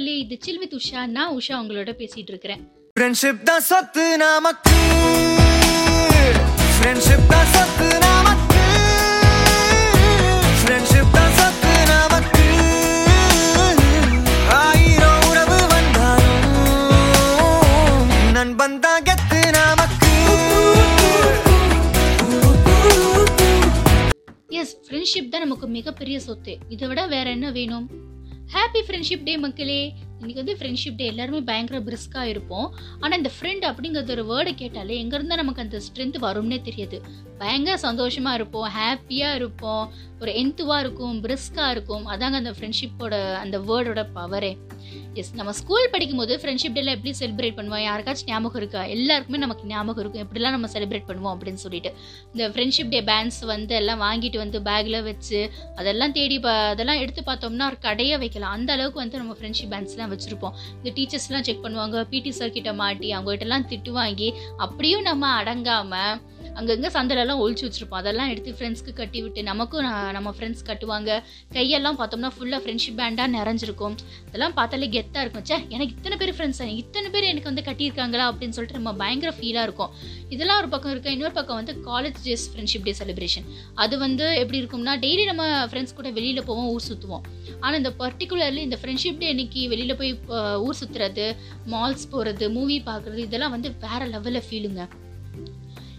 மக்களே இது சில் வித் உஷா நான் உஷா உங்களோட பேசிட்டு இருக்கிறேன். ஃப்ரெண்ட்ஷிப் தான் சொத்து நமக்கு ஃப்ரெண்ட்ஷிப் தான் சொத்து நமக்கு ஃப்ரெண்ட்ஷிப் தான் சொத்து நமக்கு ஆயிரம் உறவு வந்தாலும் நண்பன் தான் கெத்து நமக்கு எஸ் ஃப்ரெண்ட்ஷிப் தான் நமக்கு மிகப்பெரிய சொத்து. இதை விட வேற என்ன வேணும்? ஹாப்பி ஃப்ரெண்ட்ஷிப் டே மக்களே. இன்றைக்கி வந்து ஃப்ரெண்ட்ஷிப் டே எல்லாருமே பயங்கர பிரிஸ்காக இருப்போம். ஆனால் இந்த ஃப்ரெண்ட் அப்படிங்கிறது ஒரு வேர்டை கேட்டாலே எங்கேருந்தா நமக்கு அந்த ஸ்ட்ரென்த் வரும்னே தெரியாது. பயங்கர சந்தோஷமாக இருப்போம் ஹாப்பியாக இருப்போம் ஒரு எந்துவாக இருக்கும் பிரிஸ்காக இருக்கும். அதாங்க அந்த ஃப்ரெண்ட்ஷிப்போட அந்த வேர்டோட பவரே எஸ் நம்ம ஸ்கூல் படிக்கும்போது ஃப்ரெண்ட்ஷிப் டேல எப்படி செலிப்ரேட் பண்ணுவோம்? யாருக்காச்சும் ஞாபகம் இருக்கா? எல்லாருக்குமே நமக்கு ஞாபகம் இருக்கும். எப்படிலாம் நம்ம செலிப்ரேட் பண்ணுவோம் அப்படின்னு சொல்லிட்டு. இந்த ஃப்ரெண்ட்ஷிப் டே பேண்ட்ஸ் வந்து எல்லாம் வாங்கிட்டு வந்து பேக்கில் வச்சு அதெல்லாம் தேடி அதெல்லாம் எடுத்து பார்த்தோம்னா ஒரு கடையை வைக்கலாம். அந்த அளவுக்கு வந்து நம்ம ஃப்ரெண்ட்ஷிப் பேண்ட்ஸ்லாம் வச்சுருப்போம். இந்த டீச்சர்ஸ்லாம் செக் பண்ணுவாங்க பிடி சார் கிட்ட மாட்டி அவங்ககிட்டலாம் திட்டு வாங்கி அப்படியும் நம்ம அடங்காமல் அங்கங்கே சந்தலெல்லாம் ஒழிச்சு வச்சுருப்போம். அதெல்லாம் எடுத்து ஃப்ரெண்ட்ஸ்க்கு கட்டி விட்டு நமக்கும் நான் நம்ம ஃப்ரெண்ட்ஸ் கட்டுவாங்க. கையெல்லாம் பார்த்தோம்னா ஃபுல்லாக ஃப்ரெண்ட்ஷிப் பேண்டாக நிறைஞ்சிருக்கும். அதெல்லாம் பார்த்தாலே கெத்தாக இருக்கும். சே எனக்கு இத்தனை பேர் ஃப்ரெண்ட்ஸ் இத்தனை பேர் எனக்கு வந்து கட்டியிருக்காங்களா? அப்படின்னு சொல்லிட்டு நம்ம பயங்கர ஃபீலாக இருக்கும். இதெல்லாம் ஒரு பக்கம் இருக்கும் இன்னொரு பக்கம் வந்து college days friendship day celebration அது வந்து எப்படி இருக்கும்னா டெய்லி நம்ம ஃப்ரெண்ட்ஸ் கூட வெளியில் போவோம் ஊர் சுற்றுவோம் ஆனால் இந்த பர்டிகுலர்லி இந்த ஃப்ரெண்ட்ஷிப் டே அன்னைக்கு வெளியில் போய் ஊர் சுற்றுறது மால்ஸ் போகிறது மூவி பார்க்குறது இதெல்லாம் வந்து வேற லெவலில் ஃபீலுங்க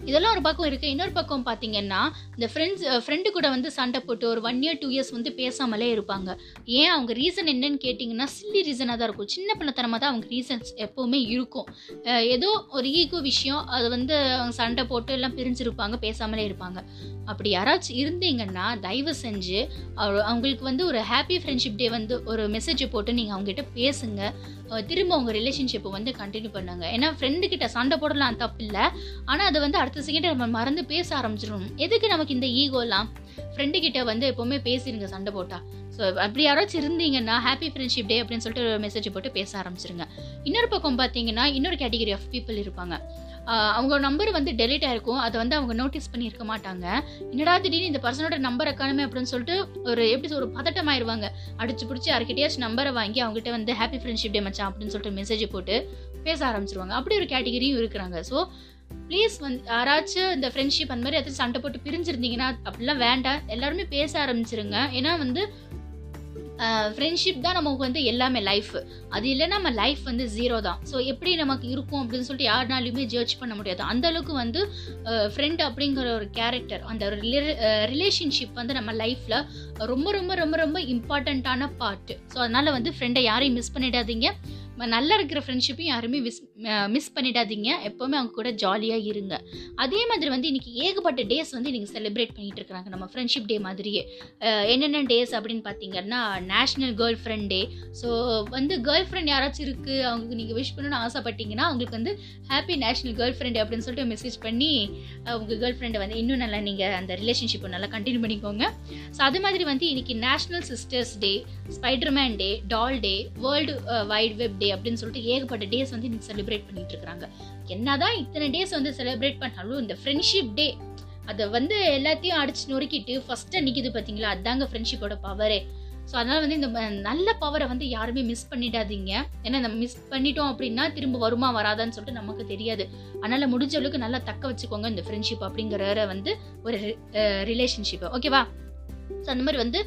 இதெல்லாம் ஒரு பக்கம் இருக்குது இன்னொரு பக்கம் பார்த்தீங்கன்னா இந்த ஃப்ரெண்ட்ஸ் ஃப்ரெண்டு கூட வந்து சண்டை போட்டு ஒரு ஒன் இயர் டூ இயர்ஸ் வந்து பேசாமலே இருப்பாங்க. ஏன்? அவங்க ரீசன் என்னன்னு கேட்டிங்கன்னா சில்லி ரீசனாக தான் இருக்கும். சின்ன பிள்ளைத்தனமாக தான் அவங்க ரீசன்ஸ் எப்போவுமே இருக்கும். ஏதோ ஒரு ஈகோ விஷயம் அது வந்து அவங்க சண்டை போட்டு எல்லாம் பிரிஞ்சிருப்பாங்க பேசாமலே இருப்பாங்க. அப்படி யாராச்சும் இருந்தீங்கன்னா தயவு செஞ்சு அவங்களுக்கு வந்து ஒரு ஹாப்பி ஃப்ரெண்ட்ஷிப் டே வந்து ஒரு மெசேஜை போட்டு நீங்கள் அவங்ககிட்ட பேசுங்க. திரும்ப உங்கள் ரிலேஷன்ஷிப்பை வந்து கண்டினியூ பண்ணுங்க. ஏன்னா ஃப்ரெண்டுக்கிட்ட சண்டை போடலாம் தப்பு இல்லை ஆனால் அது வந்து அடுத்த செகண்ட் நம்ம மறந்து பேச ஆரம்பிச்சிடும் எதுக்கு நமக்கு இந்த ஈகோலாம் ஃப்ரெண்டு கிட்ட வந்து எப்போவுமே பேசிடுங்க சண்டை போட்டா. ஸோ அப்படி யாராச்சும் இருந்தீங்கன்னா ஹாப்பி ஃப்ரெண்ட்ஷிப் டே அப்படின்னு சொல்லிட்டு ஒரு மெசேஜ் போட்டு பேச ஆரம்பிச்சிருங்க. இன்னொரு பக்கம் பார்த்தீங்கன்னா இன்னொரு கேட்டகரி ஆஃப் பீப்புள் இருப்பாங்க. அவங்க நம்பர் வந்து டெலிட் ஆயிருக்கும். அதை வந்து அவங்க நோட்டீஸ் பண்ணியிருக்க மாட்டாங்க. என்னடா திடீர்னு இந்த பர்சனோட நம்பரை காணுமே அப்படின்னு சொல்லிட்டு ஒரு எப்படி ஒரு பதட்டம் ஆயிருவாங்க அடிச்சு பிடிச்சி யார்கிட்டயாச்சும் நம்பரை வாங்கி அவங்ககிட்ட வந்து ஹாப்பி ஃப்ரெண்ட்ஷிப் டே மச்சான் அப்படின்னு சொல்லிட்டு மெசேஜ் போட்டு பேச ஆரம்பிச்சிருவாங்க. அப்படி ஒரு கேட்டகரியும் இருக்கிறாங்க. ஸோ ப்ளீஸ் வந்து யாராச்சும் இந்த ஃப்ரெண்ட்ஷிப் அந்த மாதிரி ஏதாச்சும் சண்டை போட்டு பிரிஞ்சிருந்தீங்கன்னா அப்படிலாம் வேண்டாம். எல்லாருமே பேச ஆரம்பிச்சிருங்க. ஏன்னா வந்து ஃப்ரெண்ட்ஷிப் தான் நமக்கு வந்து எல்லாமே லைஃப் அது இல்லைன்னா நம்ம லைஃப் வந்து ஜீரோ தான். ஸோ எப்படி நமக்கு இருக்கும் அப்படின்னு சொல்லிட்டு யாருனாலையுமே ஜட்ஜ் பண்ண முடியாது. அந்த அளவுக்கு வந்து ஃப்ரெண்ட் அப்படிங்கிற ஒரு கேரக்டர் அந்த ஒரு ரிலேஷன்ஷிப் வந்து நம்ம லைஃப்பில் ரொம்ப ரொம்ப ரொம்ப ரொம்ப இம்பார்ட்டண்ட்டான பார்ட்டு ஸோ அதனால் வந்து ஃப்ரெண்டை யாரையும் மிஸ் பண்ணிடாதீங்க. நல்லா இருக்கிற ஃப்ரெண்ட்ஷிப்பையும் யாருமே மிஸ் மிஸ் பண்ணிடாதீங்க. எப்போவுமே அவங்க கூட ஜாலியாக இருங்க. அதே மாதிரி வந்து இன்றைக்கி ஏகப்பட்ட டேஸ் வந்து நீங்கள் செலிப்ரேட் பண்ணிகிட்டு இருக்கிறாங்க. நம்ம ஃப்ரெண்ட்ஷிப் டே மாதிரியே. என்னென்ன டேஸ் அப்படின்னு பார்த்தீங்கன்னா national girlfriend day so வந்து கேர்ள் ஃப்ரெண்ட் யாராச்சும் இருக்குது அவங்களுக்கு நீங்கள் விஷ் பண்ணணும்னு ஆசைப்பட்டீங்கன்னா அவங்களுக்கு வந்து ஹாப்பி நேஷ்னல் கேர்ள் ஃப்ரெண்ட் அப்படின்னு சொல்லிட்டு மெசேஜ் பண்ணி உங்கள் கேர்ள் ஃப்ரெண்டை வந்து இன்னும் நல்லா நீங்கள் அந்த ரிலேஷன்ஷிப்பை நல்லா கண்டினியூ பண்ணிக்கோங்க. ஸோ அது மாதிரி வந்து இன்றைக்கி national sisters day Spiderman day doll day world wide web day அப்படின்னு சொல்லிட்டு ஏகப்பட்ட டேஸ் வந்து இன்னைக்கு செலிப்ரேட் பண்ணிட்டு இருக்காங்க என்னதான் இத்தனை டேஸ் வந்து செலிப்ரேட் பண்ணாலும் இந்த ஃப்ரெண்ட்ஷிப் டே அதை வந்து எல்லாத்தையும் அடிச்சு நொறுக்கிட்டு ஃபர்ஸ்ட் நிற்கிது பார்த்தீங்களா அதாங்க ஃப்ரெண்ட்ஷிப்போட பவரே ஸோ அதனால வந்து இந்த நல்ல பவரை வந்து யாருமே மிஸ் பண்ணிடாதீங்க. ஏன்னா நம்ம மிஸ் பண்ணிட்டோம் அப்படின்னா திரும்ப வருமா வராதான்னு சொல்லிட்டு நமக்கு தெரியாது. அதனால முடிஞ்ச அளவுக்கு நல்லா தக்க வச்சுக்கோங்க இந்த ஃப்ரெண்ட்ஷிப் அப்படிங்கிற வந்து ஒரு ரிலேஷன்ஷிப் ஓகேவா? ஸோ அந்த மாதிரி வந்து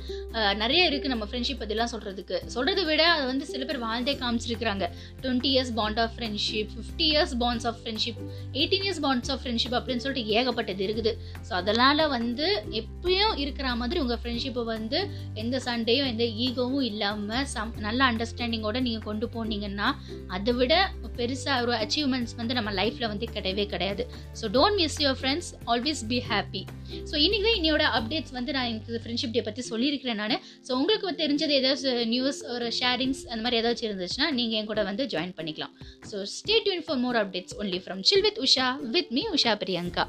நிறைய இருக்குது நம்ம ஃப்ரெண்ட்ஷிப் பற்றிலாம் சொல்கிறதுக்கு சொல்கிறத விட அதை வந்து சில பேர் வாழ்ந்தே காமிச்சிருக்கிறாங்க. Twenty years bond of friendship fifty years bonds of friendship eighteen years bonds of friendship அப்படின்னு சொல்லிட்டு ஏகப்பட்டது இருக்குது. ஸோ அதனால் வந்து எப்பயும் இருக்கிற மாதிரி உங்கள் ஃப்ரெண்ட்ஷிப்பை வந்து எந்த சண்டையும் எந்த ஈகோவும் இல்லாமல் சம் நல்ல அண்டர்ஸ்டாண்டிங்கோட நீங்கள் கொண்டு போனீங்கன்னா அதை விட பெருசாக ஒரு அச்சீவ்மெண்ட்ஸ் வந்து நம்ம லைஃப்பில் வந்து கிடையவே கிடையாது. So don't miss your friends always be happy so இன்னைக்கு தான் என்னோட அப்டேட்ஸ் வந்து நான் எனக்கு ஃப்ரெண்ட்ஷிப் டே பற்றி சொல்லியிருக்கிறேன் நான். ஸோ உங்களுக்கு தெரிஞ்சது ஏதாவது நியூஸ் ஒரு ஷேரிங்ஸ் அந்த மாதிரி ஏதாச்சும் இருந்துச்சுன்னா நீங்கள் என் கூட வந்து ஜாயின் பண்ணிக்கலாம். So stay tune for more updates only from chill with Usha with me Usha Priyanka